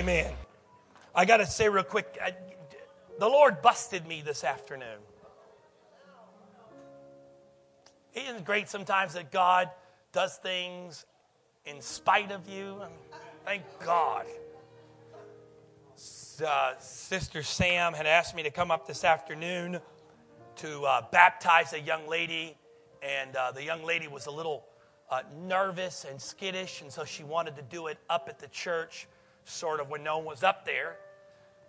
Amen. I got to say real quick I, the Lord busted me this afternoon. Isn't it great sometimes that God does things in spite of you? Thank God. Uh, Sister Sam had asked me to come up this afternoon to uh, baptize a young lady, and uh, the young lady was a little uh, nervous and skittish, and so she wanted to do it up at the church, sort of when no one was up there.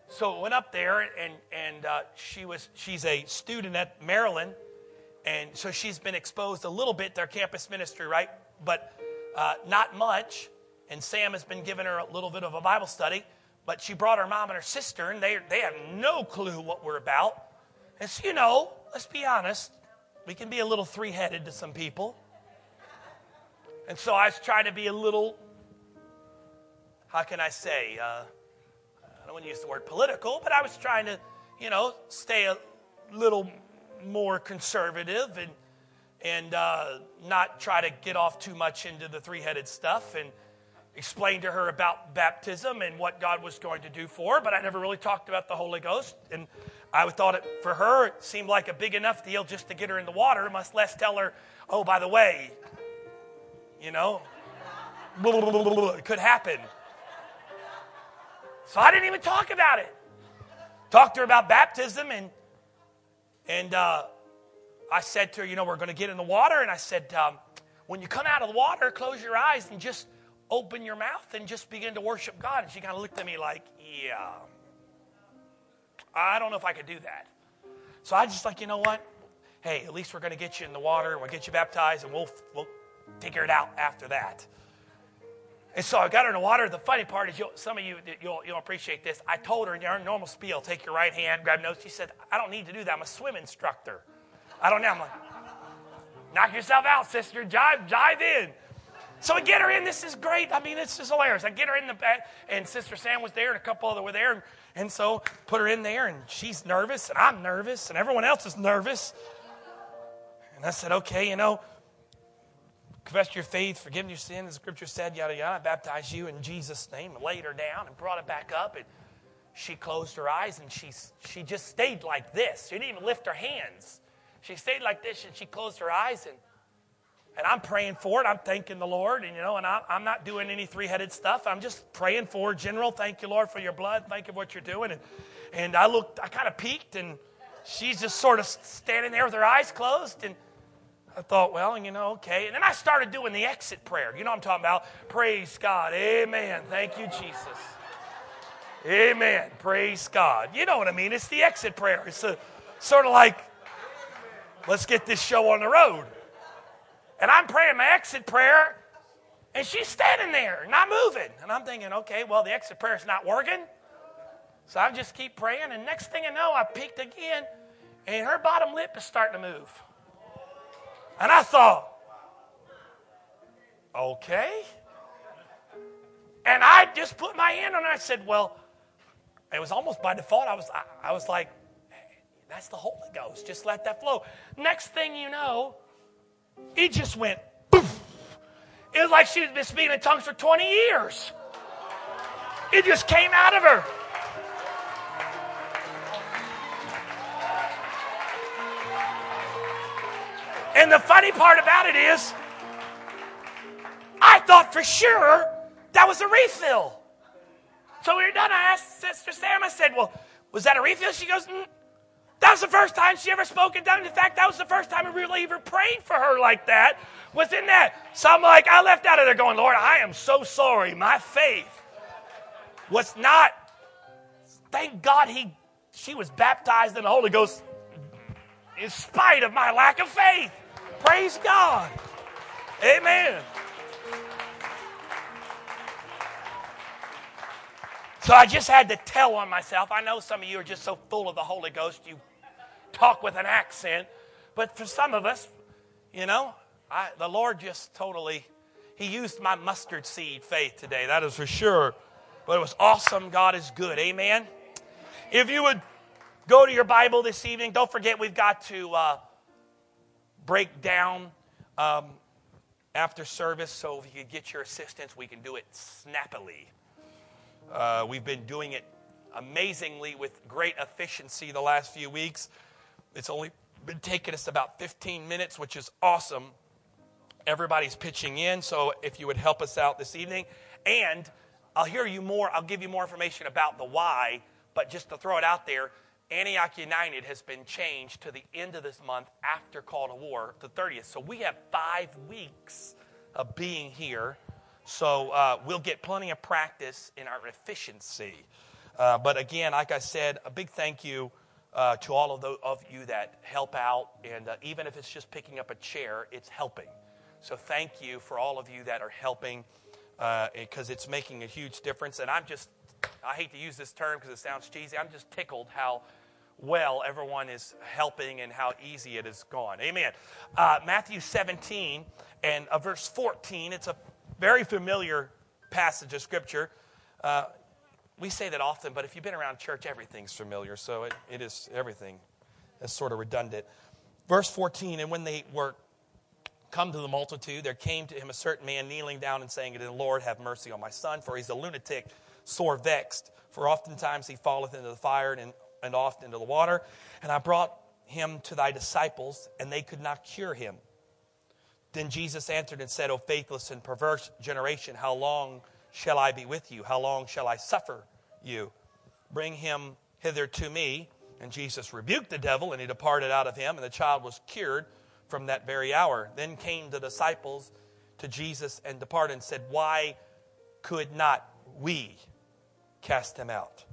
So I went up there, and and uh, she was she's a student at Maryland, and so she's been exposed a little bit to our campus ministry, right? But uh, not much. And Sam has been giving her a little bit of a Bible study, but she brought her mom and her sister, and they they have no clue what we're about. And so you know, let's be honest, we can be a little three headed to some people. And so I was trying to be a little, how can I say, uh, I don't want to use the word political, but I was trying to, you know, stay a little more conservative and and uh, not try to get off too much into the three-headed stuff and explain to her about baptism and what God was going to do for her. But I never really talked about the Holy Ghost, and I thought it for her it seemed like a big enough deal just to get her in the water. Much less tell her, oh, by the way, you know, it could happen. So I didn't even talk about it. Talked to her about baptism, and and uh, I said to her, you know, we're going to get in the water, and I said, um, when you come out of the water, close your eyes and just open your mouth and just begin to worship God. And she kind of looked at me like, yeah, I don't know if I could do that. So I just like, you know what? Hey, at least we're going to get you in the water, we'll get you baptized, and we'll we'll figure it out after that. And so I got her in the water. The funny part is, some of you, you'll, you'll appreciate this. I told her in your normal spiel, take your right hand, grab nose. She said, I don't need to do that. I'm a swim instructor. I don't know. I'm like, knock yourself out, sister. Jive, dive in. So I get her in. This is great. I mean, it's just hilarious. I get her in the back, and Sister Sam was there, and a couple other were there. And, and so put her in there, and she's nervous, and I'm nervous, and everyone else is nervous. And I said, okay, you know, confess your faith, forgive your sin, the scripture said, yada, yada. I baptized you in Jesus' name and laid her down and brought it back up. And she closed her eyes and she, she just stayed like this. She didn't even lift her hands. She stayed like this and she closed her eyes and and I'm praying for it. I'm thanking the Lord, and you know, and I, I, am not doing any three-headed stuff. I'm just praying for general. Thank you, Lord, for your blood. Thank you for what you're doing. And, and I looked, I kind of peeked, and she's just sort of standing there with her eyes closed, and I thought, well, you know, okay. And then I started doing the exit prayer. You know what I'm talking about? Praise God. Amen. Thank you, Jesus. Amen. Praise God. You know what I mean? It's the exit prayer. It's a, sort of like, let's get this show on the road. And I'm praying my exit prayer, and she's standing there, not moving. And I'm thinking, okay, well, the exit prayer is not working. So I just keep praying, and next thing I know, I peeked again, and her bottom lip is starting to move. And I thought, okay. And I just put my hand on it. I said, well, it was almost by default. I was, I, I was like, hey, that's the Holy Ghost. Just let that flow. Next thing you know, it just went poof. It was like she had been speaking in tongues for 20 years. It just came out of her. And the funny part about it is, I thought for sure that was a refill. So we were done. I asked Sister Sam, I said, Well, was that a refill? She goes, mm. That was the first time she ever spoke in tongues. In fact, that was the first time I really ever prayed for her like that, was in that. So I'm like, I left out of there going, Lord, I am so sorry. My faith was not, thank God he she was baptized in the Holy Ghost in spite of my lack of faith. Praise God. Amen. So I just had to tell on myself. I know some of you are just so full of the Holy Ghost, you talk with an accent. But for some of us, you know, I, the Lord just totally, He used my mustard seed faith today, that is for sure. But it was awesome. God is good. Amen. If you would go to your Bible this evening, don't forget we've got to. Uh, break down um, after service. So if you could get your assistance, we can do it snappily. Uh, we've been doing it amazingly with great efficiency the last few weeks. It's only been taking us about 15 minutes, which is awesome. Everybody's pitching in, so if you would help us out this evening. And I'll hear you more, I'll give you more information about the why, but just to throw it out there, Antioch United has been changed to the end of this month after Call to War, the 30th. So we have five weeks of being here. So uh, we'll get plenty of practice in our efficiency. Uh, but again, like I said, a big thank you uh, to all of, the, of you that help out. And uh, even if it's just picking up a chair, it's helping. So thank you for all of you that are helping because uh, it's making a huge difference. And I'm just, I hate to use this term because it sounds cheesy, I'm just tickled how well everyone is helping and how easy it has gone. Amen. Uh, Matthew 17 and uh, verse 14, it's a very familiar passage of Scripture. Uh, we say that often, but if you've been around church, everything's familiar, so it, it is everything. It's sort of redundant. Verse 14, and when they were come to the multitude, there came to him a certain man kneeling down and saying, Lord, have mercy on my son, for he's a lunatic, sore vexed. For oftentimes he falleth into the fire and and oft into the water. And I brought him to thy disciples, and they could not cure him. Then Jesus answered and said, O faithless and perverse generation, how long shall I be with you? How long shall I suffer you? Bring him hither to me. And Jesus rebuked the devil, and he departed out of him, and the child was cured from that very hour. Then came the disciples to Jesus and departed and said, Why could not we cast him out?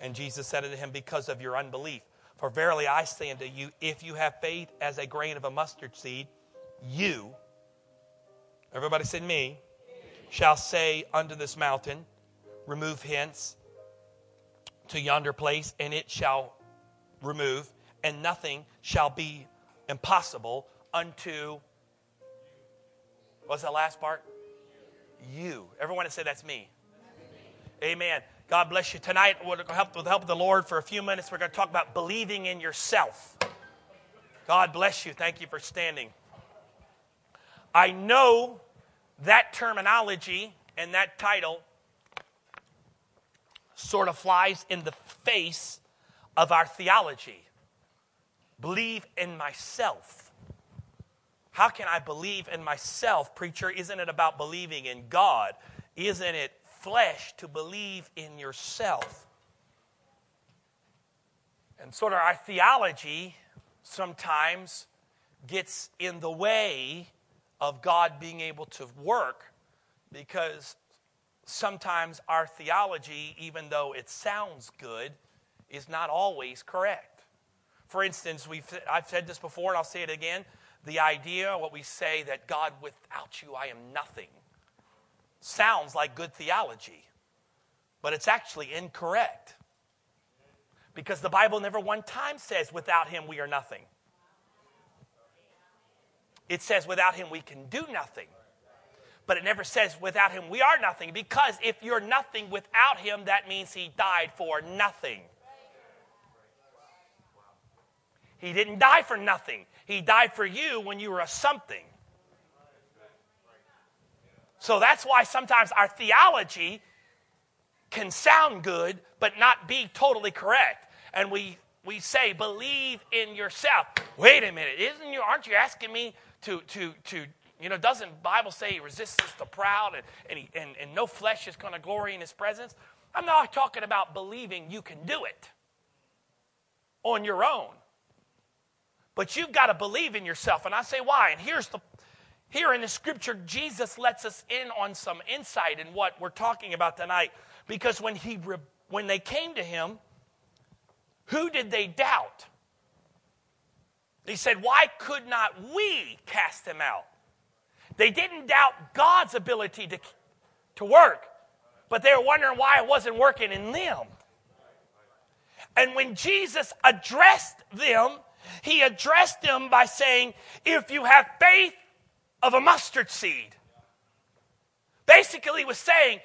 And Jesus said unto him, Because of your unbelief. For verily I say unto you, if you have faith as a grain of a mustard seed, you, everybody said me, shall say unto this mountain, Remove hence to yonder place, and it shall remove, and nothing shall be impossible unto. What's that last part? You. Everyone say that's me. Amen. God bless you. Tonight, with the help of the Lord, for a few minutes, we're going to talk about believing in yourself. God bless you. Thank you for standing. I know that terminology and that title sort of flies in the face of our theology. Believe in myself. How can I believe in myself, preacher? Isn't it about believing in God? Isn't it flesh to believe in yourself. And sort of our theology sometimes gets in the way of God being able to work because sometimes our theology, even though it sounds good, is not always correct. For instance, we've, I've said this before and I'll say it again the idea, what we say, that God, without you, I am nothing sounds like good theology, but it's actually incorrect. Because the Bible never one time says, without him we are nothing. It says, without him we can do nothing. But it never says, without him we are nothing. Because if you're nothing without him, that means he died for nothing. He didn't die for nothing. He died for you when you were a something. So that's why sometimes our theology can sound good, but not be totally correct. And we, we say, believe in yourself. Wait a minute, isn't you, aren't you asking me to, to, to you know, doesn't Bible say he resists the proud and, and, he, and, and no flesh is going to glory in his presence? I'm not talking about believing you can do it on your own. But you've got to believe in yourself. And I say, why? And here's the, here in the scripture, Jesus lets us in on some insight in what we're talking about tonight. Because when, he, when they came to him, who did they doubt? He said, Why could not we cast him out? They didn't doubt God's ability to, to work, but they were wondering why it wasn't working in them. And when Jesus addressed them, he addressed them by saying, If you have faith of a mustard seed. Basically, he was saying,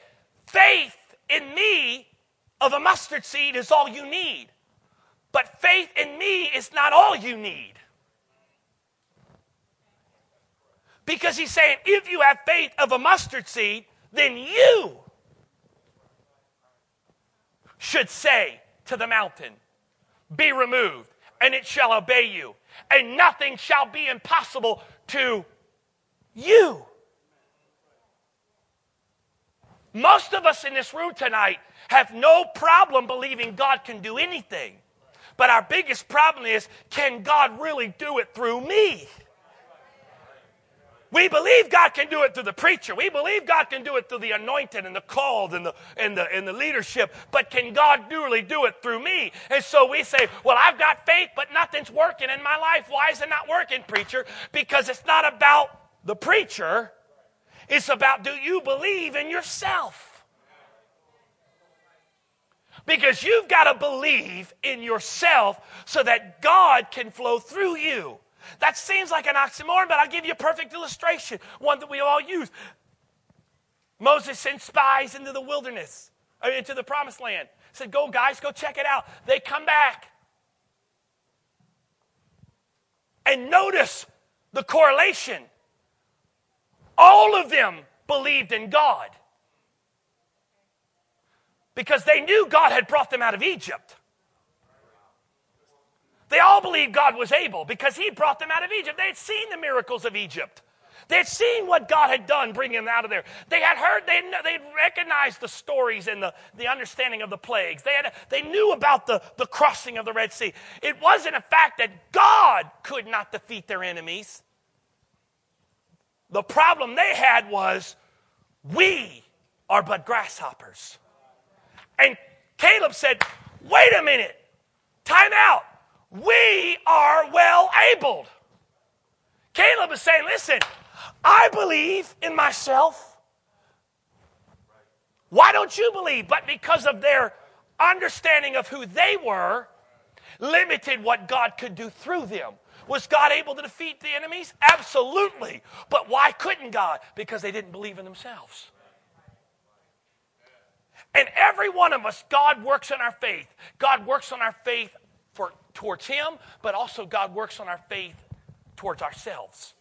faith in me of a mustard seed is all you need. But faith in me is not all you need. Because he's saying, if you have faith of a mustard seed, then you should say to the mountain, Be removed, and it shall obey you, and nothing shall be impossible to you. Most of us in this room tonight have no problem believing God can do anything. But our biggest problem is can God really do it through me? We believe God can do it through the preacher. We believe God can do it through the anointed and the called and the, and the, and the leadership. But can God really do it through me? And so we say, well, I've got faith, but nothing's working in my life. Why is it not working, preacher? Because it's not about the preacher. It's about do you believe in yourself? Because you've got to believe in yourself so that God can flow through you. That seems like an oxymoron, but I'll give you a perfect illustration, one that we all use. Moses sent spies into the wilderness, uh, into the promised land. Said, Go, guys, go check it out. They come back. And notice the correlation. All of them believed in God because they knew God had brought them out of Egypt. They all believed God was able because He brought them out of Egypt. They had seen the miracles of Egypt. They had seen what God had done bringing them out of there. They had heard, they they'd recognized the stories and the, the understanding of the plagues. They, had, they knew about the, the crossing of the Red Sea. It wasn't a fact that God could not defeat their enemies. The problem they had was, we are but grasshoppers. And Caleb said, wait a minute, time out we are well abled. Caleb is saying, listen, I believe in myself. Why don't you believe? But because of their understanding of who they were, limited what God could do through them. Was God able to defeat the enemies? Absolutely. But why couldn't God? Because they didn't believe in themselves. And every one of us, God works on our faith. God works on our faith for, towards Him, but also God works on our faith towards ourselves.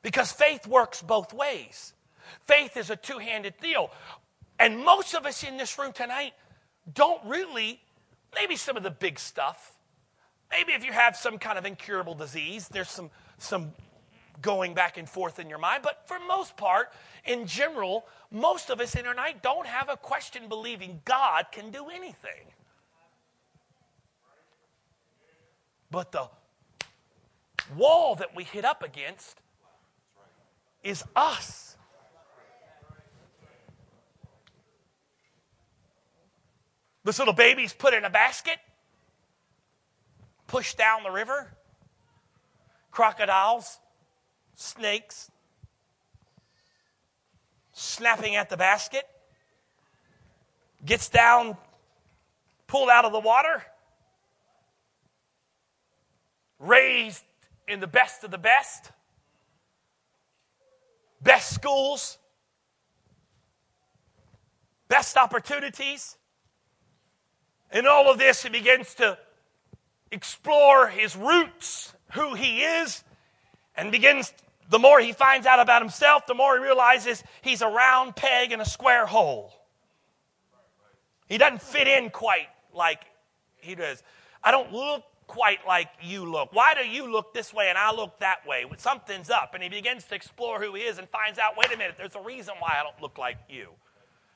Because faith works both ways. Faith is a two handed deal. And most of us in this room tonight don't really, maybe some of the big stuff. Maybe if you have some kind of incurable disease, there's some, some going back and forth in your mind. But for most part, in general, most of us in our night don't have a question believing God can do anything. But the wall that we hit up against is us. This little baby's put in a basket, pushed down the river. Crocodiles snakes snapping at the basket, gets down, pulled out of the water, raised in the best of the best, best schools, best opportunities. In all of this, he begins to explore his roots, who he is, and begins the more he finds out about himself, the more he realizes he's a round peg in a square hole. He doesn't fit in quite like he does. I don't look quite like you look. Why do you look this way and I look that way? Something's up. And he begins to explore who he is and finds out wait a minute, there's a reason why I don't look like you.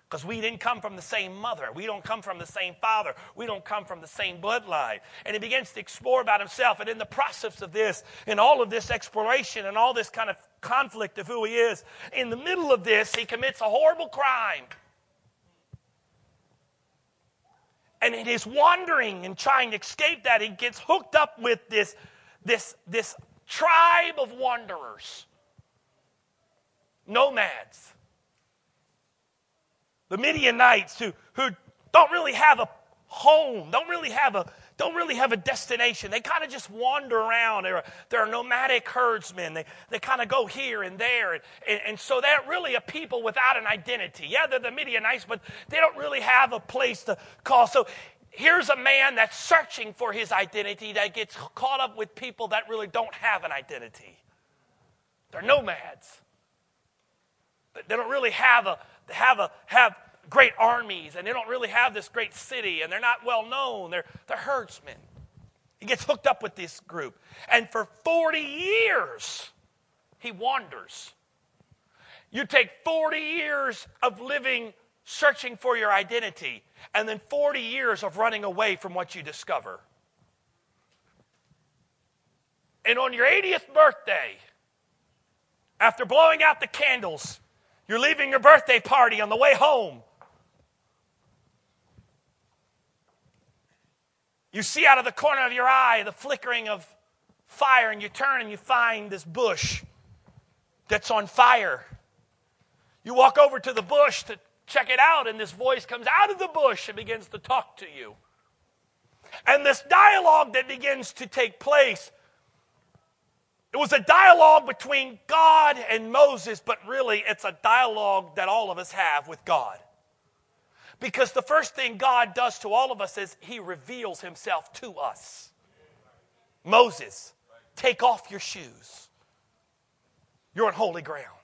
Because we didn't come from the same mother. We don't come from the same father. We don't come from the same bloodline. And he begins to explore about himself. And in the process of this, in all of this exploration and all this kind of conflict of who he is, in the middle of this, he commits a horrible crime. And in his wandering and trying to escape that, he gets hooked up with this, this, this tribe of wanderers, nomads the Midianites who, who don't really have a home, don't really have a don't really have a destination. They kind of just wander around. They're, they're nomadic herdsmen. They, they kind of go here and there. And, and, and, so they're really a people without an identity. Yeah, they're the Midianites, but they don't really have a place to call. So here's a man that's searching for his identity that gets caught up with people that really don't have an identity. They're nomads. They don't really have a, have, a, have great armies and they don't really have this great city and they're not well known. They're, they're herdsmen. He gets hooked up with this group. And for 40 years, he wanders. You take 40 years of living searching for your identity, and then 40 years of running away from what you discover. And on your 80th birthday, after blowing out the candles, you're leaving your birthday party on the way home. You see out of the corner of your eye the flickering of fire, and you turn and you find this bush that's on fire. You walk over to the bush to check it out, and this voice comes out of the bush and begins to talk to you. And this dialogue that begins to take place, it was a dialogue between God and Moses, but really it's a dialogue that all of us have with God. Because the first thing God does to all of us is he reveals himself to us. Moses, take off your shoes. You're on holy ground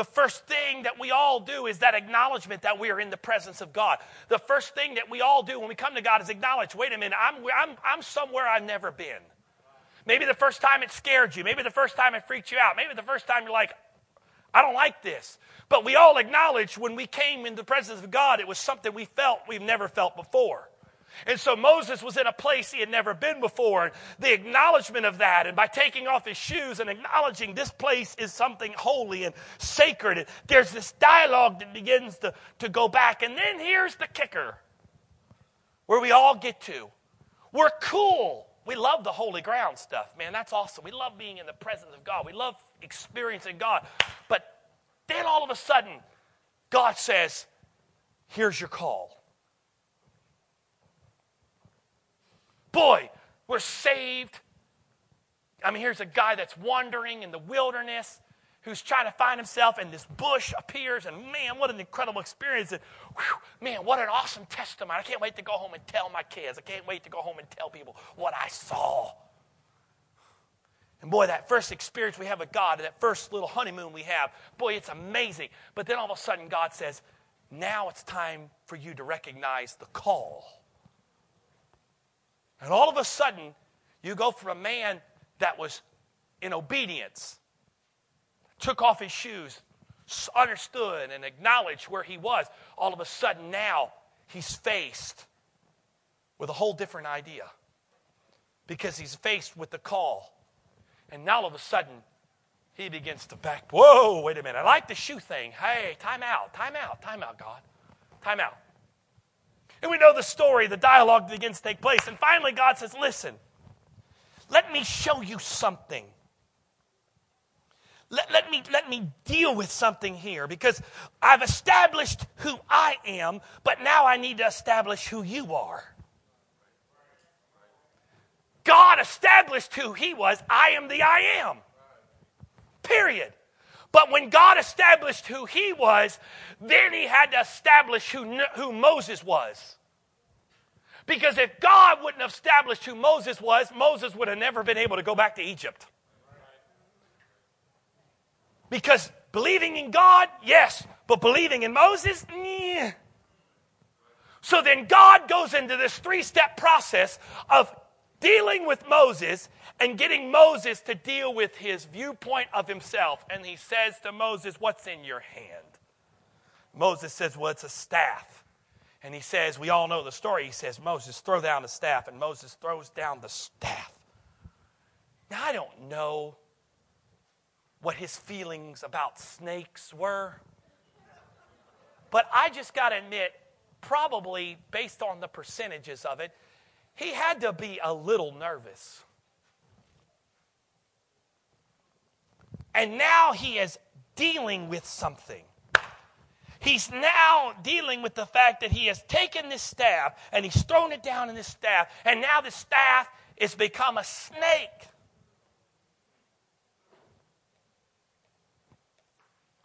the first thing that we all do is that acknowledgement that we are in the presence of God. The first thing that we all do when we come to God is acknowledge, wait a minute, I'm, I'm, I'm somewhere I've never been. Maybe the first time it scared you. Maybe the first time it freaked you out. Maybe the first time you're like, I don't like this. But we all acknowledge when we came in the presence of God, it was something we felt we've never felt before. And so Moses was in a place he had never been before. And the acknowledgement of that, and by taking off his shoes and acknowledging this place is something holy and sacred, and there's this dialogue that begins to, to go back. And then here's the kicker where we all get to. We're cool. We love the holy ground stuff, man. That's awesome. We love being in the presence of God. We love experiencing God. But then all of a sudden, God says, Here's your call. Boy, we're saved. I mean, here's a guy that's wandering in the wilderness who's trying to find himself, and this bush appears, and man, what an incredible experience. And whew, man, what an awesome testimony. I can't wait to go home and tell my kids. I can't wait to go home and tell people what I saw. And boy, that first experience we have with God, that first little honeymoon we have, boy, it's amazing. But then all of a sudden, God says, now it's time for you to recognize the call. And all of a sudden, you go from a man that was in obedience, took off his shoes, understood and acknowledged where he was. All of a sudden, now he's faced with a whole different idea because he's faced with the call. And now all of a sudden, he begins to back. Whoa, wait a minute. I like the shoe thing. Hey, time out, time out, time out, God. Time out. And we know the story, the dialogue begins to take place. And finally, God says, Listen, let me show you something. Let, let, me, let me deal with something here because I've established who I am, but now I need to establish who you are. God established who He was. I am the I am. Period. But when God established who he was, then he had to establish who, who Moses was. Because if God wouldn't have established who Moses was, Moses would have never been able to go back to Egypt. Because believing in God, yes, but believing in Moses, yeah. So then God goes into this three step process of dealing with Moses and getting Moses to deal with his viewpoint of himself. And he says to Moses, What's in your hand? Moses says, Well, it's a staff. And he says, We all know the story. He says, Moses, throw down the staff. And Moses throws down the staff. Now, I don't know what his feelings about snakes were, but I just got to admit, probably based on the percentages of it, he had to be a little nervous. And now he is dealing with something. He's now dealing with the fact that he has taken this staff and he's thrown it down in this staff, and now the staff has become a snake.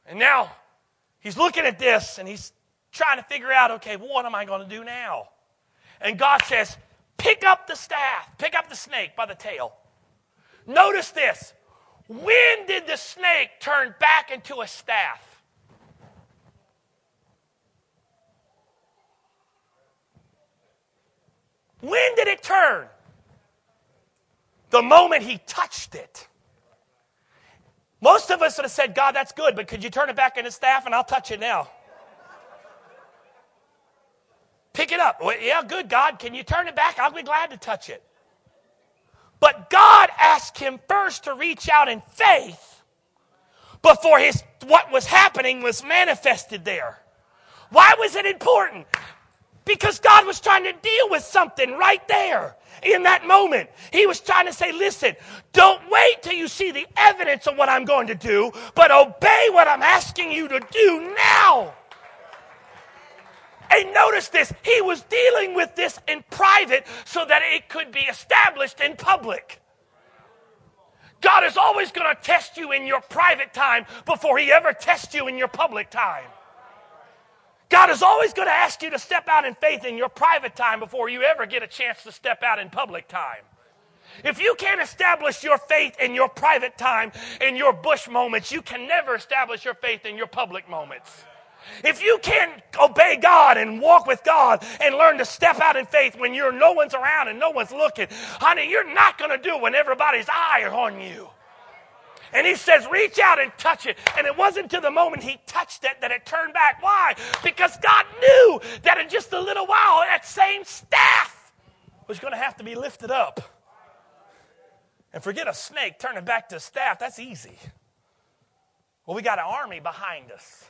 And now he's looking at this and he's trying to figure out okay, what am I going to do now? And God says, pick up the staff, pick up the snake by the tail. Notice this. When did the snake turn back into a staff? When did it turn? The moment he touched it. Most of us would have said, God, that's good, but could you turn it back into staff and I'll touch it now? Pick it up. Well, yeah, good, God. Can you turn it back? I'll be glad to touch it. But God asked him first to reach out in faith before his what was happening was manifested there. Why was it important? Because God was trying to deal with something right there in that moment. He was trying to say, listen, don't wait till you see the evidence of what I'm going to do, but obey what I'm asking you to do now. And notice this, he was dealing with this in private so that it could be established in public. God is always going to test you in your private time before he ever tests you in your public time. God is always going to ask you to step out in faith in your private time before you ever get a chance to step out in public time. If you can't establish your faith in your private time, in your bush moments, you can never establish your faith in your public moments. If you can't obey God and walk with God and learn to step out in faith when you're no one's around and no one's looking, honey, you're not going to do when everybody's eye are on you. And he says, reach out and touch it. And it wasn't to the moment he touched it that it turned back. Why? Because God knew that in just a little while, that same staff was going to have to be lifted up. And forget a snake turning back to staff, that's easy. Well, we got an army behind us.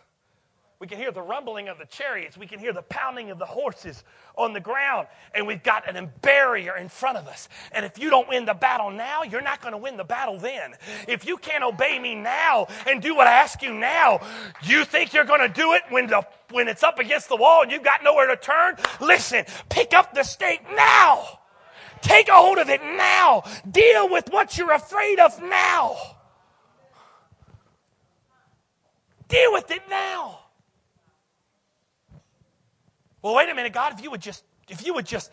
We can hear the rumbling of the chariots. We can hear the pounding of the horses on the ground. And we've got an barrier in front of us. And if you don't win the battle now, you're not going to win the battle then. If you can't obey me now and do what I ask you now, you think you're going to do it when, the, when it's up against the wall and you've got nowhere to turn? Listen, pick up the stake now. Take a hold of it now. Deal with what you're afraid of now. Deal with it now. Well, wait a minute, God, if you would just, if you would just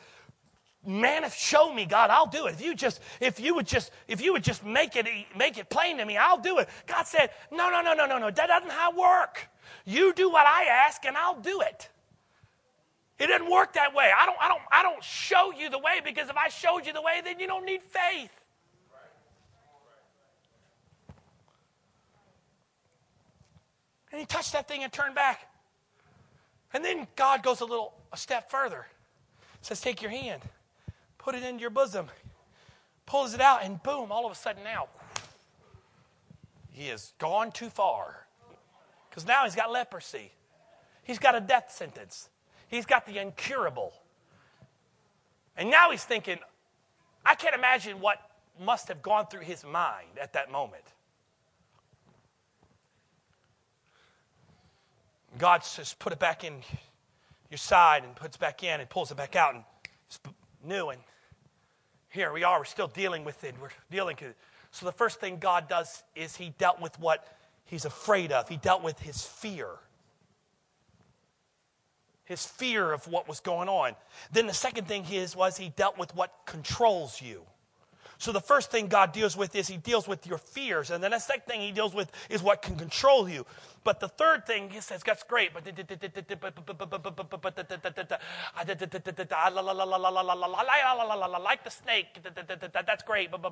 man show me god i'll do it. If you just if you would just if you would just make it make it plain to me i'll do it. God said no no no no no no that doesn't how work. You do what i ask and i'll do it. It doesn't work that way. I don't i don't i don't show you the way because if i showed you the way then you don't need faith. And he touched that thing and turned back and then God goes a little a step further. Says, take your hand, put it into your bosom, pulls it out, and boom, all of a sudden now, he has gone too far. Because now he's got leprosy. He's got a death sentence. He's got the incurable. And now he's thinking, I can't imagine what must have gone through his mind at that moment. God says, put it back in your side and puts back in and pulls it back out and it's new. And here we are, we're still dealing with it. We're dealing with it. So the first thing God does is he dealt with what he's afraid of. He dealt with his fear. His fear of what was going on. Then the second thing his was he dealt with what controls you. So the first thing God deals with is He deals with your fears. And then the second thing He deals with is what can control you. But the third thing He says, that's great, but like the snake. That's great. But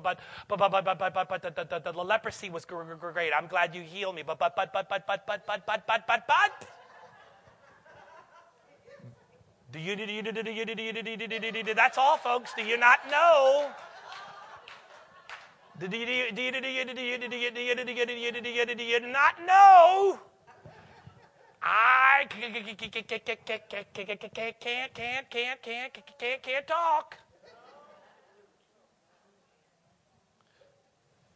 the leprosy was great. I'm glad you healed me. But but but but but but but but but but but but do you, do you, do you, do you, do you, do you, do you, do you, that's all, folks. Do you not know? Do you, you, do you, do you, do you, you not know? I can't, can't, can't, can't, can't, can't, talk.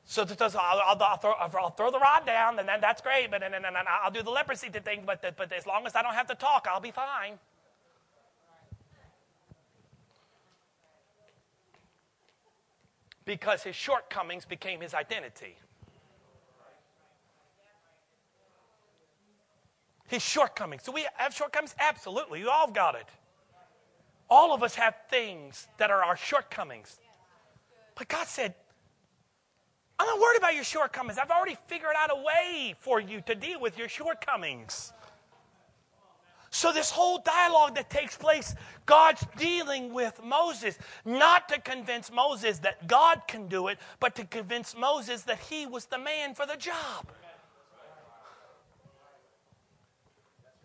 So I'll, throw, I'll throw the rod down, and then that's great. But I'll do the leprosy thing. But as long as I don't have to talk, I'll be fine. Because his shortcomings became his identity. His shortcomings. Do we have shortcomings? Absolutely. You all got it. All of us have things that are our shortcomings. But God said, I'm not worried about your shortcomings. I've already figured out a way for you to deal with your shortcomings. So, this whole dialogue that takes place, God's dealing with Moses, not to convince Moses that God can do it, but to convince Moses that he was the man for the job.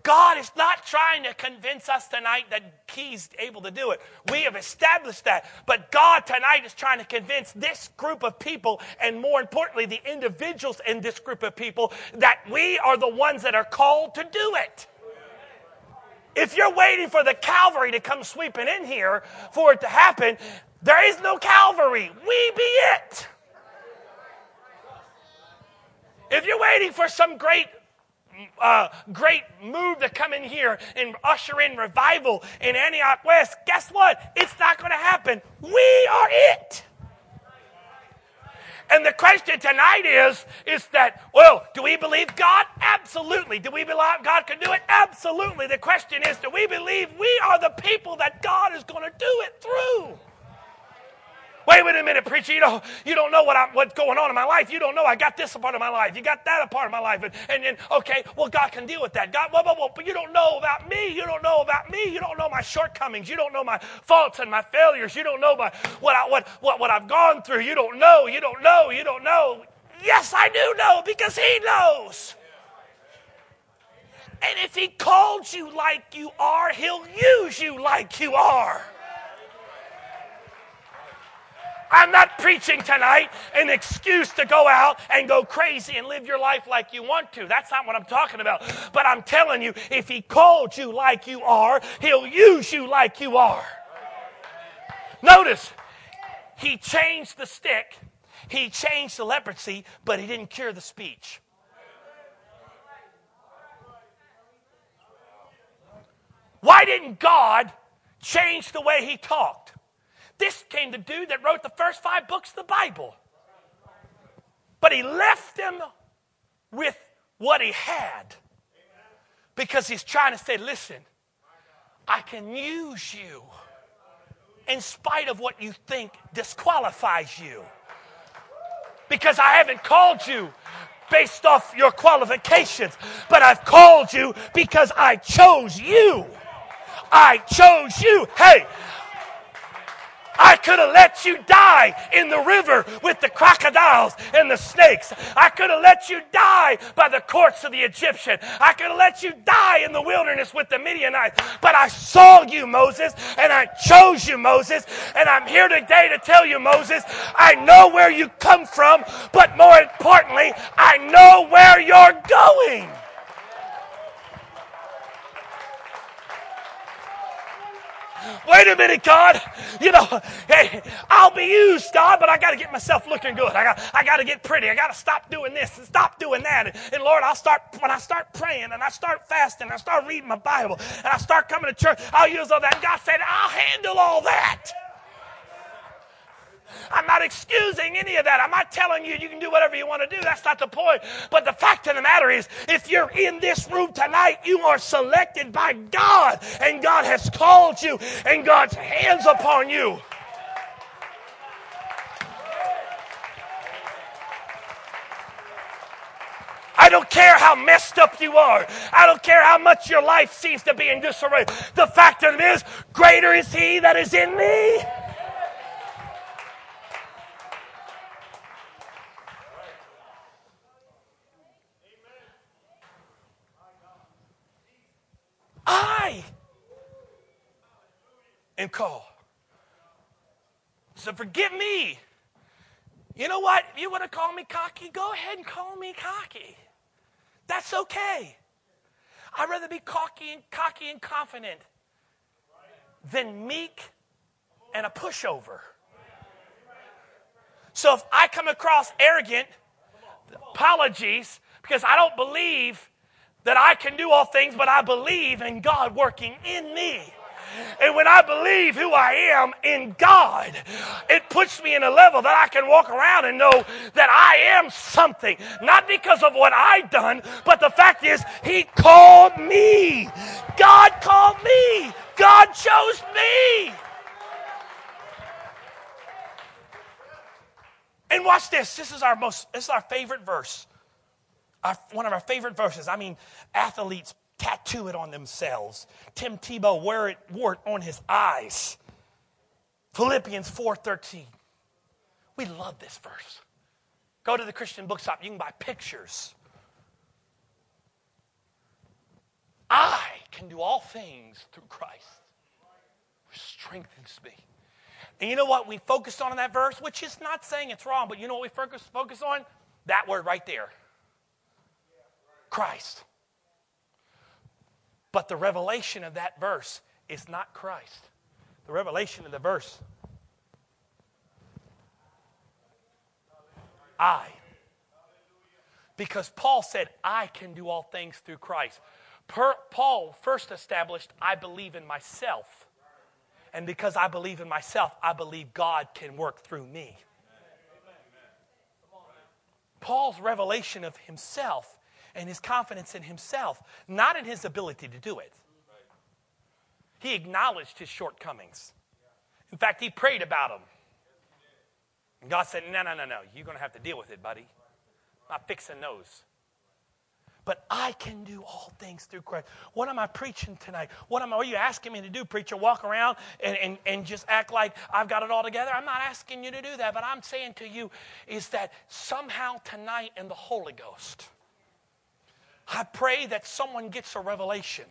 God is not trying to convince us tonight that He's able to do it. We have established that. But God tonight is trying to convince this group of people, and more importantly, the individuals in this group of people, that we are the ones that are called to do it. If you're waiting for the Calvary to come sweeping in here for it to happen, there is no Calvary. We be it. If you're waiting for some great uh, great move to come in here and usher in revival in Antioch West, guess what? It's not going to happen. We are it. And the question tonight is, is that, well, do we believe God? Absolutely. Do we believe God can do it? Absolutely. The question is, do we believe we are the people that God is going to do it through? Wait, wait a minute, preacher. You don't, you don't know what I, what's going on in my life. You don't know I got this a part of my life. You got that a part of my life. And, and then, okay, well, God can deal with that. God, well, well, well, but you don't know about me. You don't know about me. You don't know my shortcomings. You don't know my faults and my failures. You don't know my, what, I, what, what, what I've gone through. You don't know. You don't know. You don't know. Yes, I do know because He knows. And if He called you like you are, He'll use you like you are. I'm not preaching tonight an excuse to go out and go crazy and live your life like you want to. That's not what I'm talking about. But I'm telling you, if He called you like you are, He'll use you like you are. Notice, He changed the stick, He changed the leprosy, but He didn't cure the speech. Why didn't God change the way He talked? This came the dude that wrote the first five books of the Bible. But he left them with what he had because he's trying to say, listen, I can use you in spite of what you think disqualifies you. Because I haven't called you based off your qualifications, but I've called you because I chose you. I chose you. Hey, I could have let you die in the river with the crocodiles and the snakes. I could have let you die by the courts of the Egyptian. I could have let you die in the wilderness with the Midianites. But I saw you, Moses, and I chose you, Moses. And I'm here today to tell you, Moses, I know where you come from, but more importantly, I know where you're going. Wait a minute, God. You know, hey, I'll be used, God, but I got to get myself looking good. I got, I got to get pretty. I got to stop doing this and stop doing that. And, and Lord, I'll start, when I start praying and I start fasting and I start reading my Bible and I start coming to church, I'll use all that. And God said, I'll handle all that. I'm not excusing any of that. I'm not telling you you can do whatever you want to do. That's not the point. But the fact of the matter is, if you're in this room tonight, you are selected by God, and God has called you, and God's hands upon you. I don't care how messed up you are. I don't care how much your life seems to be in disarray. The fact of it is, greater is He that is in me I am called. So forgive me. You know what? You want to call me cocky, go ahead and call me cocky. That's okay. I'd rather be cocky and cocky and confident than meek and a pushover. So if I come across arrogant, apologies, because I don't believe that I can do all things, but I believe in God working in me. And when I believe who I am in God, it puts me in a level that I can walk around and know that I am something. Not because of what I've done, but the fact is, He called me. God called me. God chose me. And watch this. This is our most, this is our favorite verse our, one of our favorite verses. I mean, athletes tattoo it on themselves. Tim Tebow wear it, wore it on his eyes. Philippians 4:13. We love this verse. Go to the Christian bookshop, you can buy pictures. I can do all things through Christ who strengthens me. And you know what we focused on in that verse, which is not saying it's wrong, but you know what we focus, focus on? That word right there Christ. But the revelation of that verse is not Christ. The revelation of the verse, I. Because Paul said, I can do all things through Christ. Per, Paul first established, I believe in myself. And because I believe in myself, I believe God can work through me. Paul's revelation of himself and his confidence in himself, not in his ability to do it. He acknowledged his shortcomings. In fact, he prayed about them. And God said, No, no, no, no. You're going to have to deal with it, buddy. I'm not fixing those. But I can do all things through Christ. What am I preaching tonight? What am I, are you asking me to do, preacher? Walk around and, and, and just act like I've got it all together? I'm not asking you to do that, but I'm saying to you is that somehow tonight in the Holy Ghost, I pray that someone gets a revelation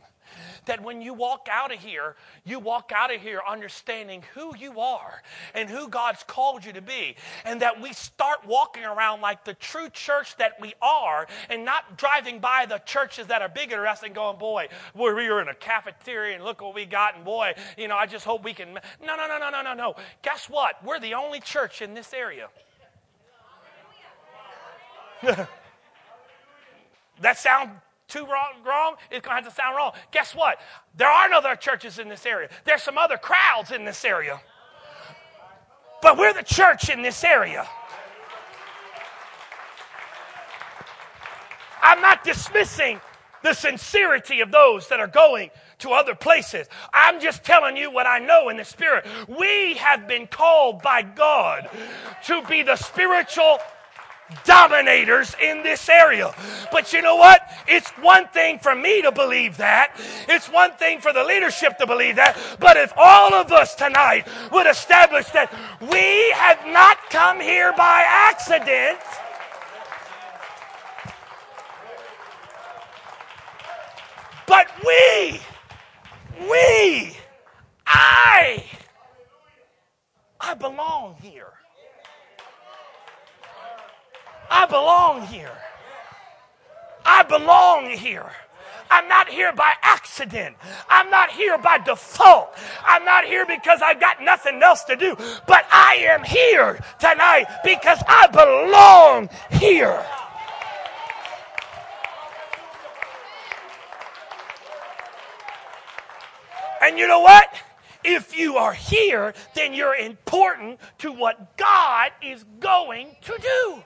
that when you walk out of here, you walk out of here understanding who you are and who God's called you to be. And that we start walking around like the true church that we are and not driving by the churches that are bigger than us and going, boy, we were in a cafeteria and look what we got. And boy, you know, I just hope we can. No, no, no, no, no, no, no. Guess what? We're the only church in this area. that sound too wrong, wrong, it's going to sound wrong. Guess what? There are no other churches in this area. There's some other crowds in this area. But we're the church in this area. I'm not dismissing the sincerity of those that are going to other places. I'm just telling you what I know in the Spirit. We have been called by God to be the spiritual dominators in this area. But you know what? It's one thing for me to believe that. It's one thing for the leadership to believe that. But if all of us tonight would establish that we have not come here by accident, but we, we, I, I belong here. I belong here. I belong here. I'm not here by accident. I'm not here by default. I'm not here because I've got nothing else to do. But I am here tonight because I belong here. And you know what? If you are here, then you're important to what God is going to do.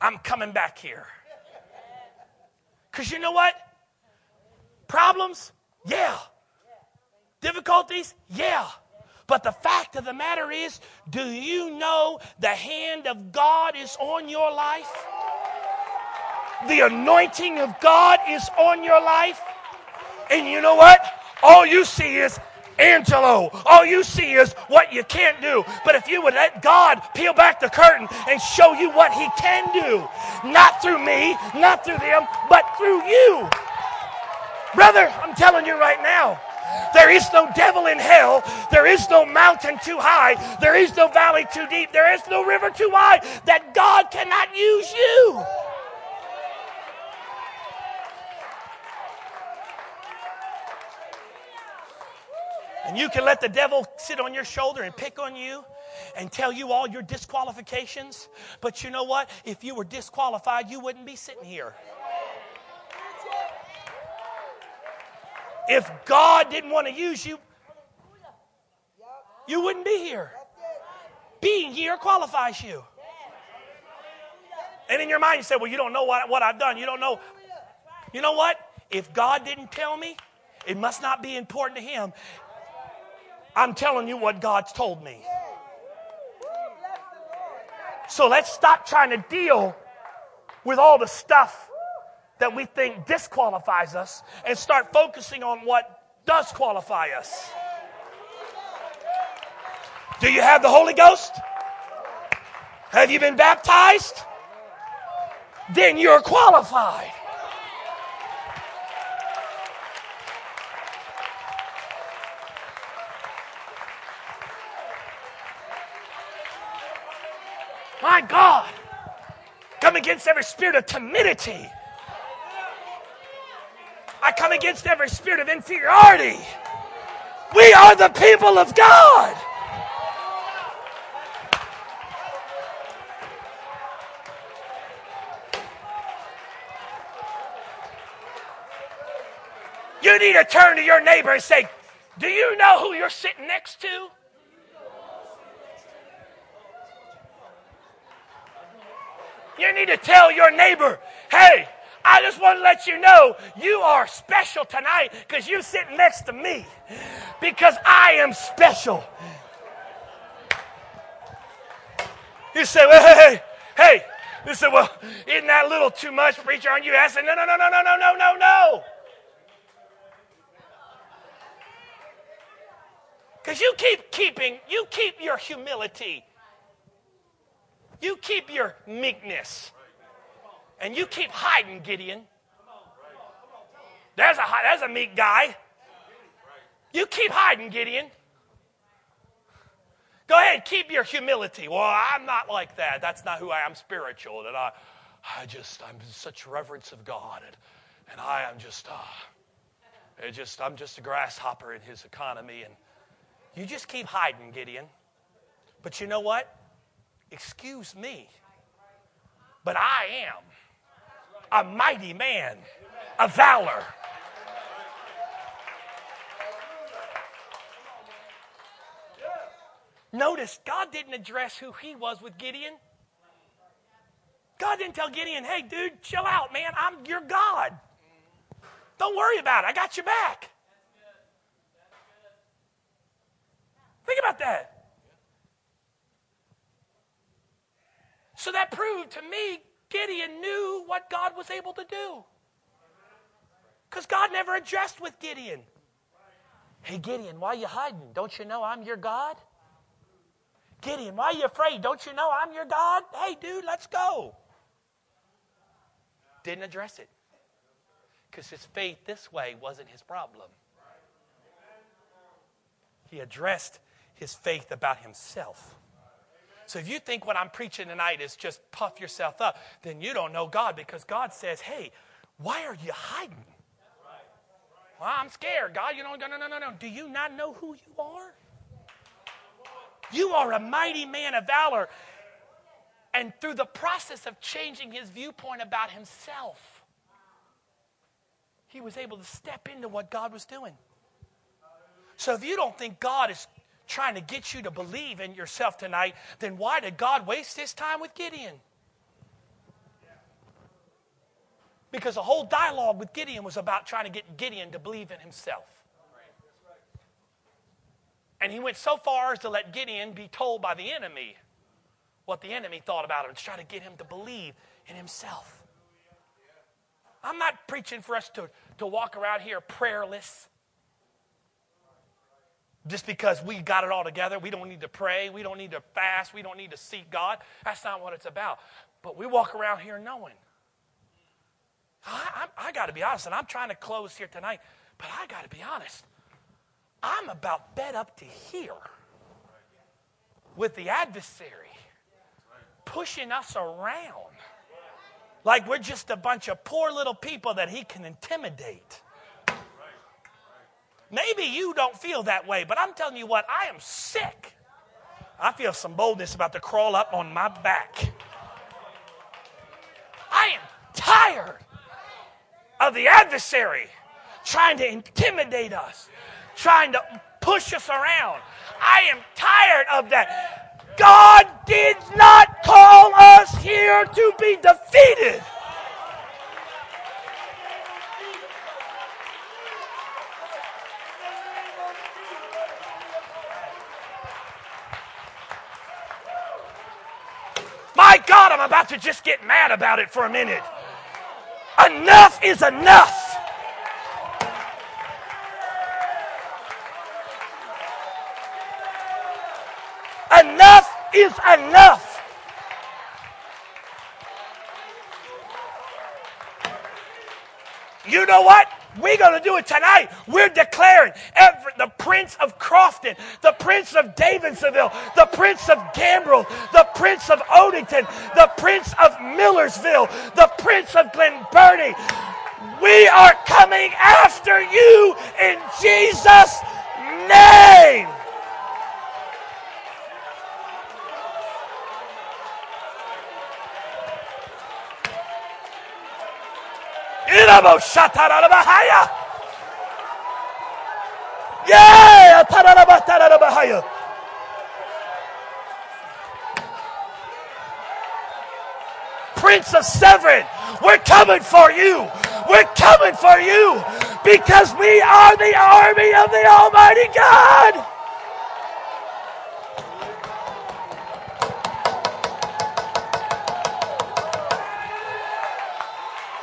I'm coming back here. Because you know what? Problems? Yeah. Difficulties? Yeah. But the fact of the matter is, do you know the hand of God is on your life? The anointing of God is on your life. And you know what? All you see is Angelo. All you see is what you can't do. But if you would let God peel back the curtain and show you what He can do, not through me, not through them, but through you. Brother, I'm telling you right now, there is no devil in hell. There is no mountain too high. There is no valley too deep. There is no river too wide that God cannot use you. And you can let the devil sit on your shoulder and pick on you and tell you all your disqualifications. But you know what? If you were disqualified, you wouldn't be sitting here. If God didn't want to use you, you wouldn't be here. Being here qualifies you. And in your mind, you say, Well, you don't know what, what I've done. You don't know. You know what? If God didn't tell me, it must not be important to Him. I'm telling you what God's told me. So let's stop trying to deal with all the stuff that we think disqualifies us and start focusing on what does qualify us. Do you have the Holy Ghost? Have you been baptized? Then you're qualified. My God. Come against every spirit of timidity. I come against every spirit of inferiority. We are the people of God. You need to turn to your neighbor and say, Do you know who you're sitting next to? You need to tell your neighbor, hey, I just want to let you know you are special tonight because you're sitting next to me because I am special. You say, well, hey, hey, hey. You say, well, isn't that a little too much, preacher? Aren't you asking? No, no, no, no, no, no, no, no, no. Because you keep keeping, you keep your humility you keep your meekness. And you keep hiding, Gideon. There's a, there's a meek guy. You keep hiding, Gideon. Go ahead, keep your humility. Well, I'm not like that. That's not who I am spiritual. And I, I just, I'm in such reverence of God. And, and I am just, uh, just, I'm just a grasshopper in his economy. And you just keep hiding, Gideon. But you know what? Excuse me, but I am a mighty man of valor. Notice, God didn't address who he was with Gideon. God didn't tell Gideon, hey, dude, chill out, man. I'm your God. Don't worry about it. I got your back. Think about that. So that proved to me Gideon knew what God was able to do. Because God never addressed with Gideon. Hey, Gideon, why are you hiding? Don't you know I'm your God? Gideon, why are you afraid? Don't you know I'm your God? Hey, dude, let's go. Didn't address it. Because his faith this way wasn't his problem. He addressed his faith about himself. So if you think what I'm preaching tonight is just puff yourself up, then you don't know God because God says, hey, why are you hiding? Well, I'm scared. God, you don't, no, no, no, no, no. Do you not know who you are? You are a mighty man of valor. And through the process of changing his viewpoint about himself, he was able to step into what God was doing. So if you don't think God is trying to get you to believe in yourself tonight, then why did God waste his time with Gideon? Because the whole dialogue with Gideon was about trying to get Gideon to believe in himself. And he went so far as to let Gideon be told by the enemy what the enemy thought about him, to try to get him to believe in himself. I'm not preaching for us to, to walk around here prayerless just because we got it all together, we don't need to pray, we don't need to fast, we don't need to seek God. That's not what it's about. But we walk around here knowing. I, I, I got to be honest, and I'm trying to close here tonight, but I got to be honest. I'm about fed up to here with the adversary pushing us around like we're just a bunch of poor little people that he can intimidate. Maybe you don't feel that way, but I'm telling you what, I am sick. I feel some boldness about to crawl up on my back. I am tired of the adversary trying to intimidate us, trying to push us around. I am tired of that. God did not call us here to be defeated. God, I'm about to just get mad about it for a minute. Enough is enough. Enough is enough. You know what? We're going to do it tonight. We're declaring every, the Prince of Crofton, the Prince of Davidsonville, the Prince of Gambrel, the Prince of Odenton, the Prince of Millersville, the Prince of Glen Burnie. We are coming after you in Jesus' name. Yeah, Prince of Severn, we're coming for you. We're coming for you because we are the army of the Almighty God.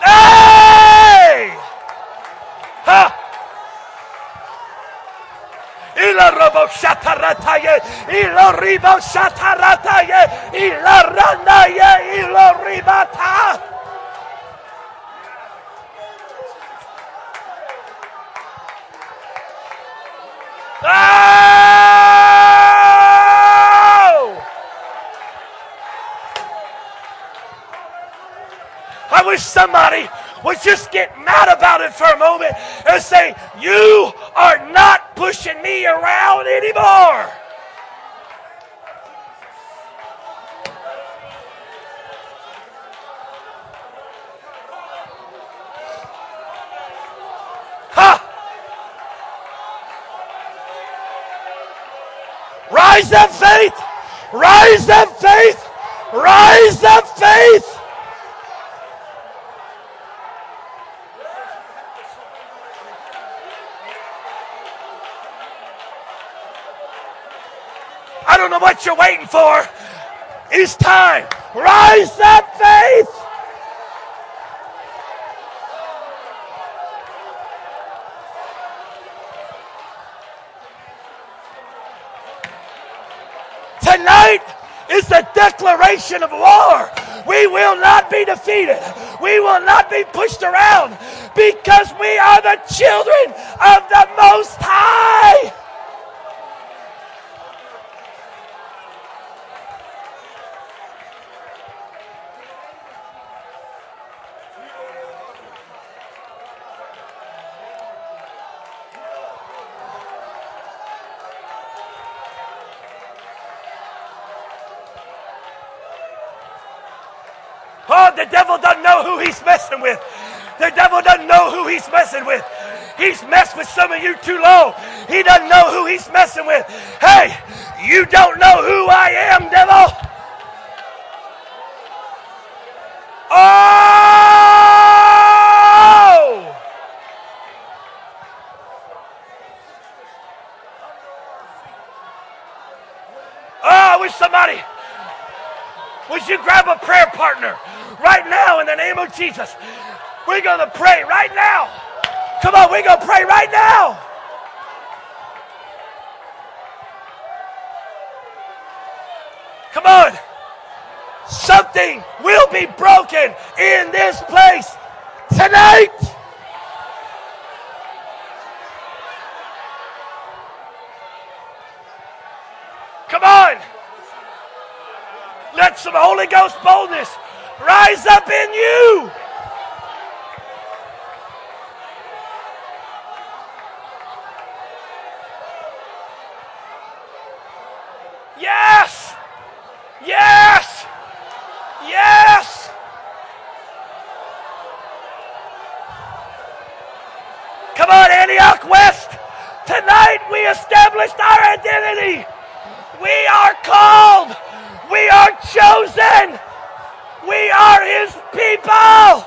Hey! Ha! Ilo ribo ranaye, ilo ribata. Oh! I wish somebody would just get mad about it for a moment and say, You are not pushing me around anymore. Rise up, faith! Rise up, faith! Rise up, faith! I don't know what you're waiting for. It's time. Rise up, faith! Tonight is the declaration of war. We will not be defeated. We will not be pushed around because we are the children of the Most High. Oh, the devil doesn't know who he's messing with. The devil doesn't know who he's messing with. He's messed with some of you too long. He doesn't know who he's messing with. Hey, you don't know who I am, devil. Oh! Oh, I wish somebody would you grab a prayer partner right now in the name of Jesus? We're going to pray right now. Come on, we're going to pray right now. Come on. Something will be broken in this place tonight. Come on. Let some Holy Ghost boldness rise up in you. Yes. Yes. Yes. Come on, Antioch West. Tonight we established our identity. We are called. We are chosen. We are his people.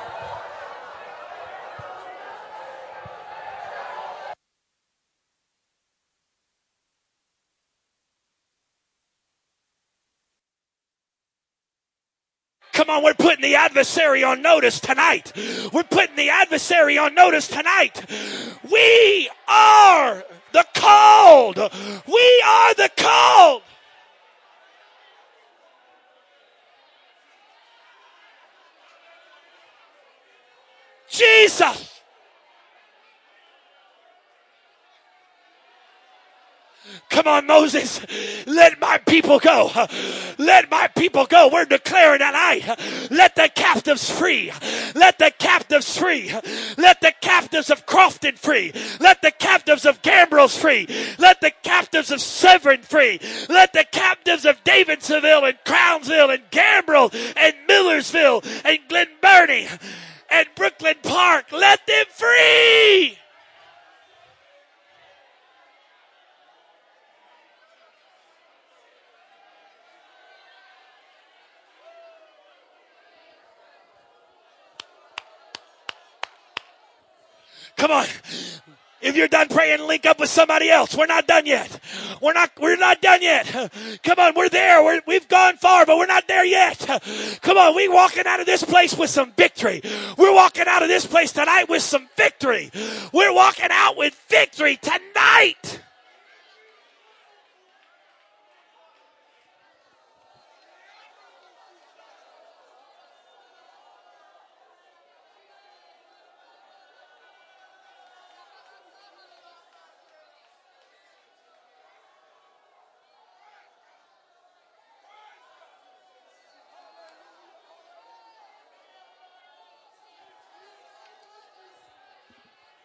Come on, we're putting the adversary on notice tonight. We're putting the adversary on notice tonight. We are the called. We are the called. Jesus. Come on, Moses. Let my people go. Let my people go. We're declaring tonight. Let the captives free. Let the captives free. Let the captives of Crofton free. Let the captives of Gambrills free. Let the captives of Severn free. Let the captives of Davidsonville and Crownsville and Gambrill and Millersville and Glen Burnie and Brooklyn Park. Let them free. Come on. If you're done praying, link up with somebody else. We're not done yet. We're not, we're not done yet. Come on, we're there. We're, we've gone far, but we're not there yet. Come on, we're walking out of this place with some victory. We're walking out of this place tonight with some victory. We're walking out with victory tonight.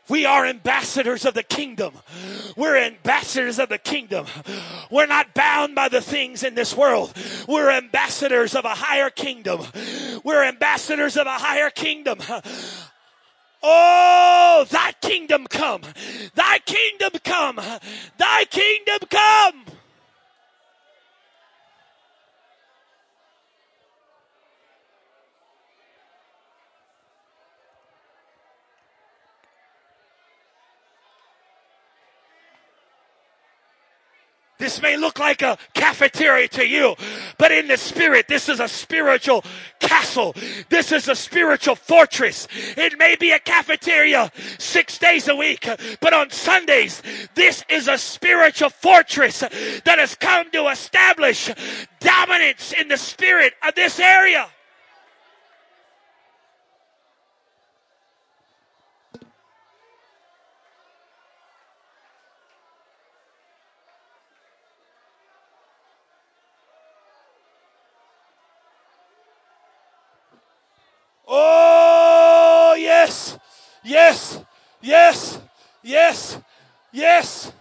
We are ambassadors of the kingdom. We're ambassadors of the kingdom. We're not bound by the things in this world. We're ambassadors of a higher kingdom. We're ambassadors of a higher kingdom. Oh, thy kingdom come. Thy kingdom come. Thy kingdom come. This may look like a cafeteria to you, but in the spirit, this is a spiritual castle. This is a spiritual fortress. It may be a cafeteria six days a week, but on Sundays, this is a spiritual fortress that has come to establish dominance in the spirit of this area. Oh, yes, yes, yes, yes.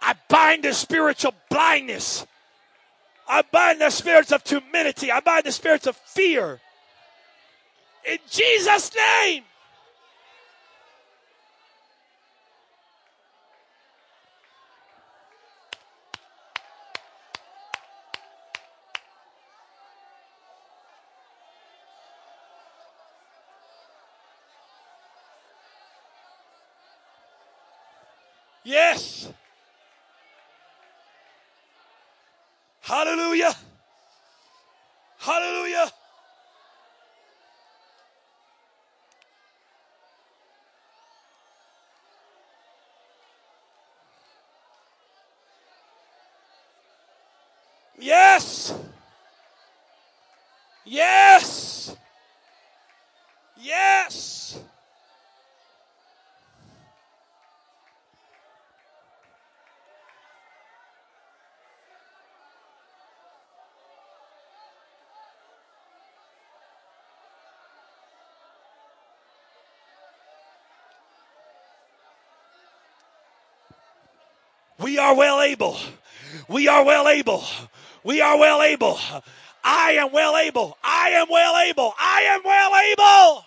I bind the spiritual blindness. I bind the spirits of timidity. I bind the spirits of fear. In Jesus' name. Yes. Hallelujah. Hallelujah. Yes. Yes. Yes. We are well able. We are well able. We are well able. I am well able. I am well able. I am well able.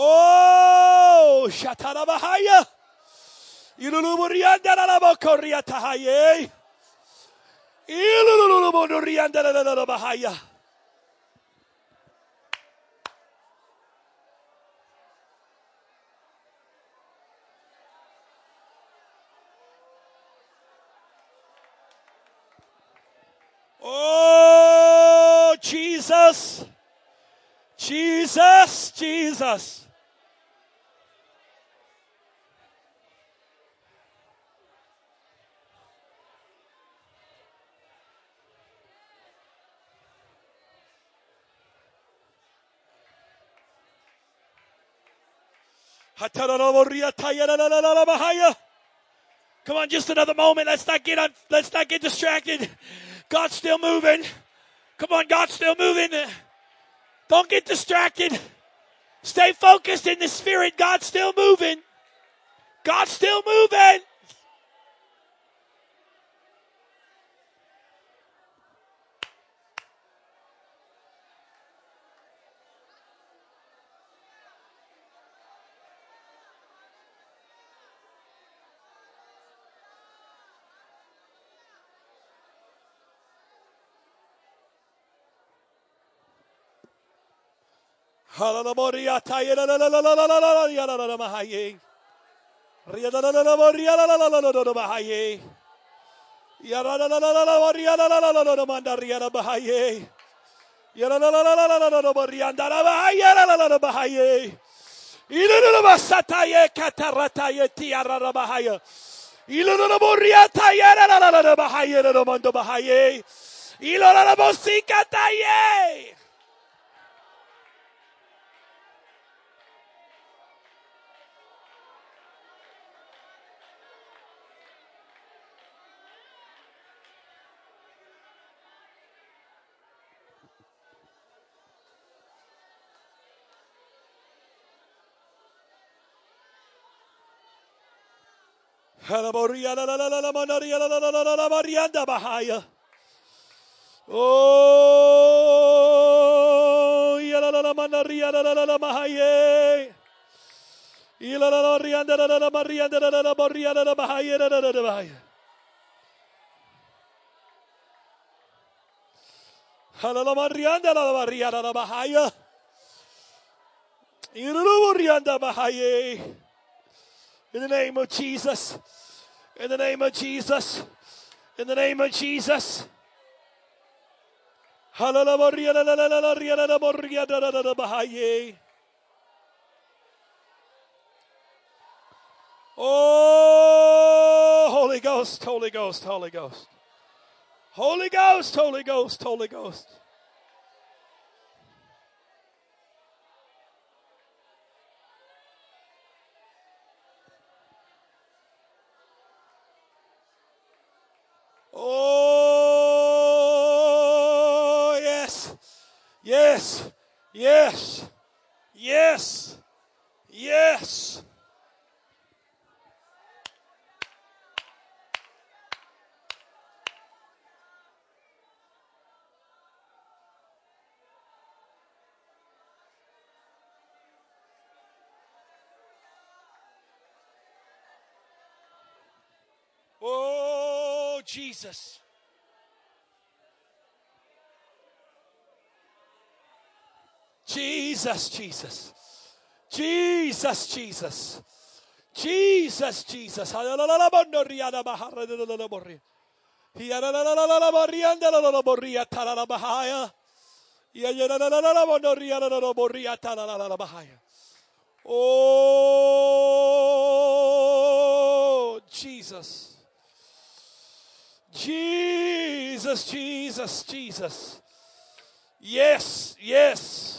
Oh, shatarabahaya. Iluluburian dedelabakoria tahaye. Ilululuburian dedelabahaya. Oh, Jesus. Jesus, Jesus. Come on, just another moment. Let's not get on, let's not get distracted. God's still moving. Come on, God's still moving. Don't get distracted. Stay focused in the spirit. God's still moving. God's still moving. La la mahaye. Ilalala rianda la la la marianda la la la maria la la mahaye la la la la mahaye. Halala marianda la la maria la la mahaye. Ilalu rianda mahaye. In the name of Jesus. In the name of Jesus. In the name of Jesus. Oh, Holy Ghost, Holy Ghost, Holy Ghost. Holy Ghost, Holy Ghost, Holy Ghost. Oh, yes. Yes. Yes. Yes. Yes. Oh, Jesus. Jesus, Jesus. Jesus, Jesus. Jesus, Jesus. Oh, Jesus. Jesus, Jesus, Jesus. Yes, yes.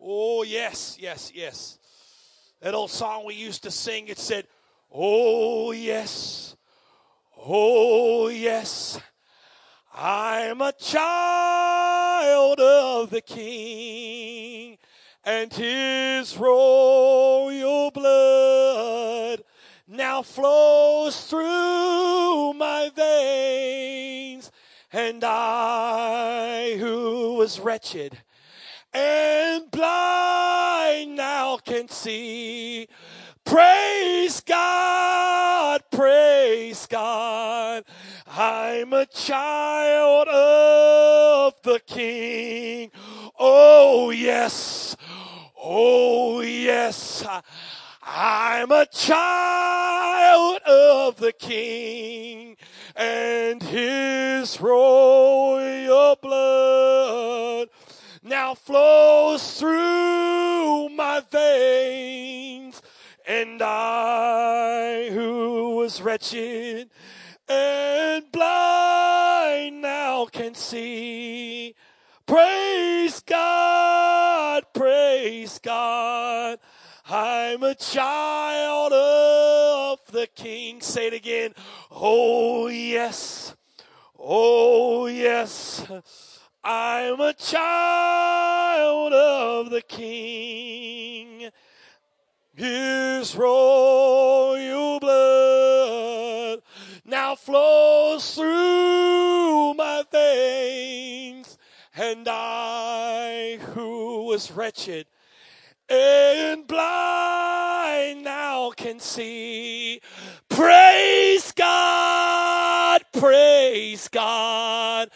Oh, yes, yes, yes. That old song we used to sing, it said, Oh, yes. Oh, yes. I'm a child of the King and his royal blood now flows through my veins. And I, who was wretched and blind, now can see. Praise God, praise God. I'm a child of the King. Oh, yes. Oh, yes. I'm a child of the King and his royal blood now flows through my veins. And I, who was wretched and blind, now can see. Praise God, praise God. I'm a child of the King. Say it again. Oh, yes. Oh, yes. I'm a child of the King. His royal blood now flows through my veins, and I, who was wretched and blind, now can see. Praise God, praise God,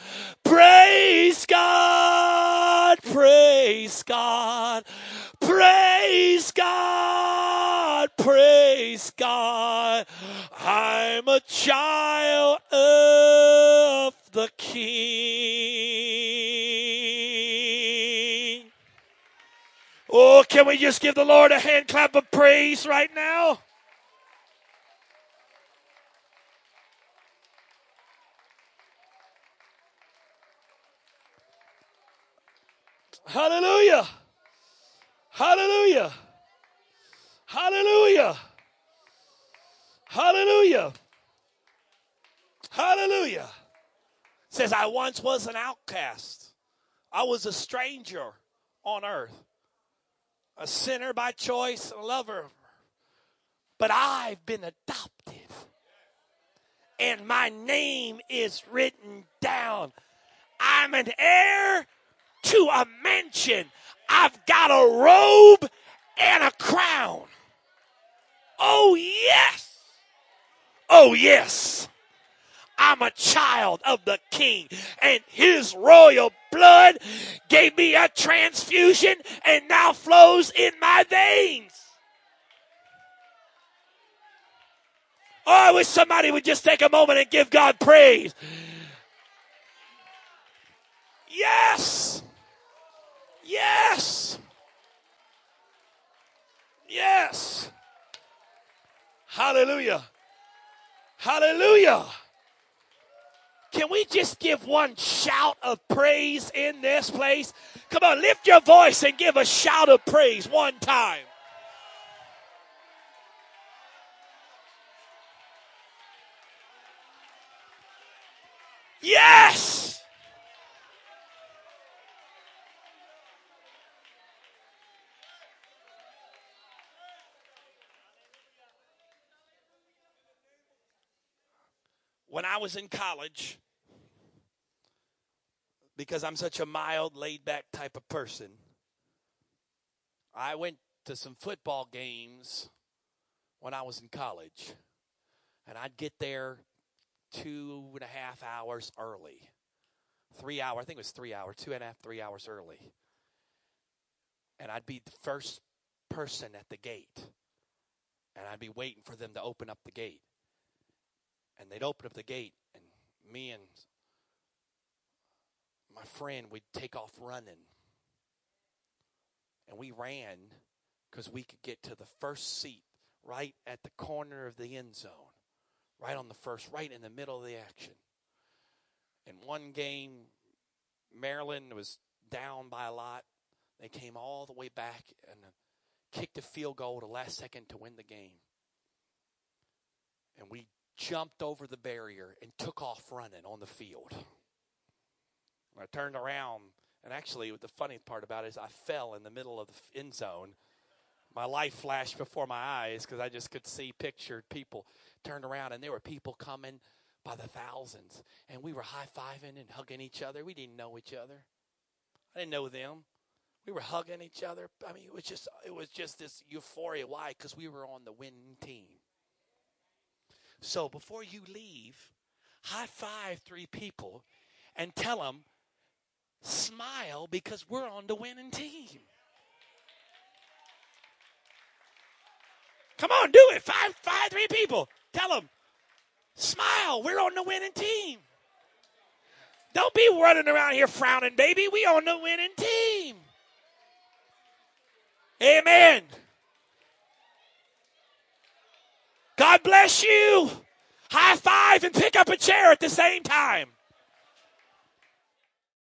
praise God, praise God. Praise God, praise God. I'm a child of the King. Oh, can we just give the Lord a hand clap of praise right now? Hallelujah. Hallelujah. Hallelujah. Hallelujah. Hallelujah. says, I once was an outcast. I was a stranger on earth, a sinner by choice, a lover. But I've been adopted. And my name is written down. I'm an heir to a mansion. I've got a robe and a crown. Oh, yes. Oh, yes. I'm a child of the king, and his royal blood gave me a transfusion and now flows in my veins. Oh, I wish somebody would just take a moment and give God praise. Yes. Yes. Yes. Hallelujah. Hallelujah. Can we just give one shout of praise in this place? Come on, lift your voice and give a shout of praise one time. Yes! When I was in college, because I'm such a mild, laid back type of person, I went to some football games when I was in college. And I'd get there two and a half hours early. Three hours, I think it was three hours, two and a half, three hours early. And I'd be the first person at the gate. And I'd be waiting for them to open up the gate. And they'd open up the gate, and me and my friend would take off running. And we ran because we could get to the first seat right at the corner of the end zone right on the first, right in the middle of the action. In one game, Maryland was down by a lot. They came all the way back and kicked a field goal to last second to win the game. And we jumped over the barrier and took off running on the field. I turned around, and actually, the funny part about it is I fell in the middle of the end zone. My life flashed before my eyes because I just could see pictured people turned around and there were people coming by the thousands. And we were high fiving and hugging each other. We didn't know each other. I didn't know them. We were hugging each other. I mean, it was just it was just this euphoria. Why? Because we were on the winning team. So before you leave, high five three people and tell them, smile because we're on the winning team. Come on, do it. Five, five, three people. Tell them, smile. We're on the winning team. Don't be running around here frowning, baby. We on the winning team. Amen. God bless you. High five and pick up a chair at the same time.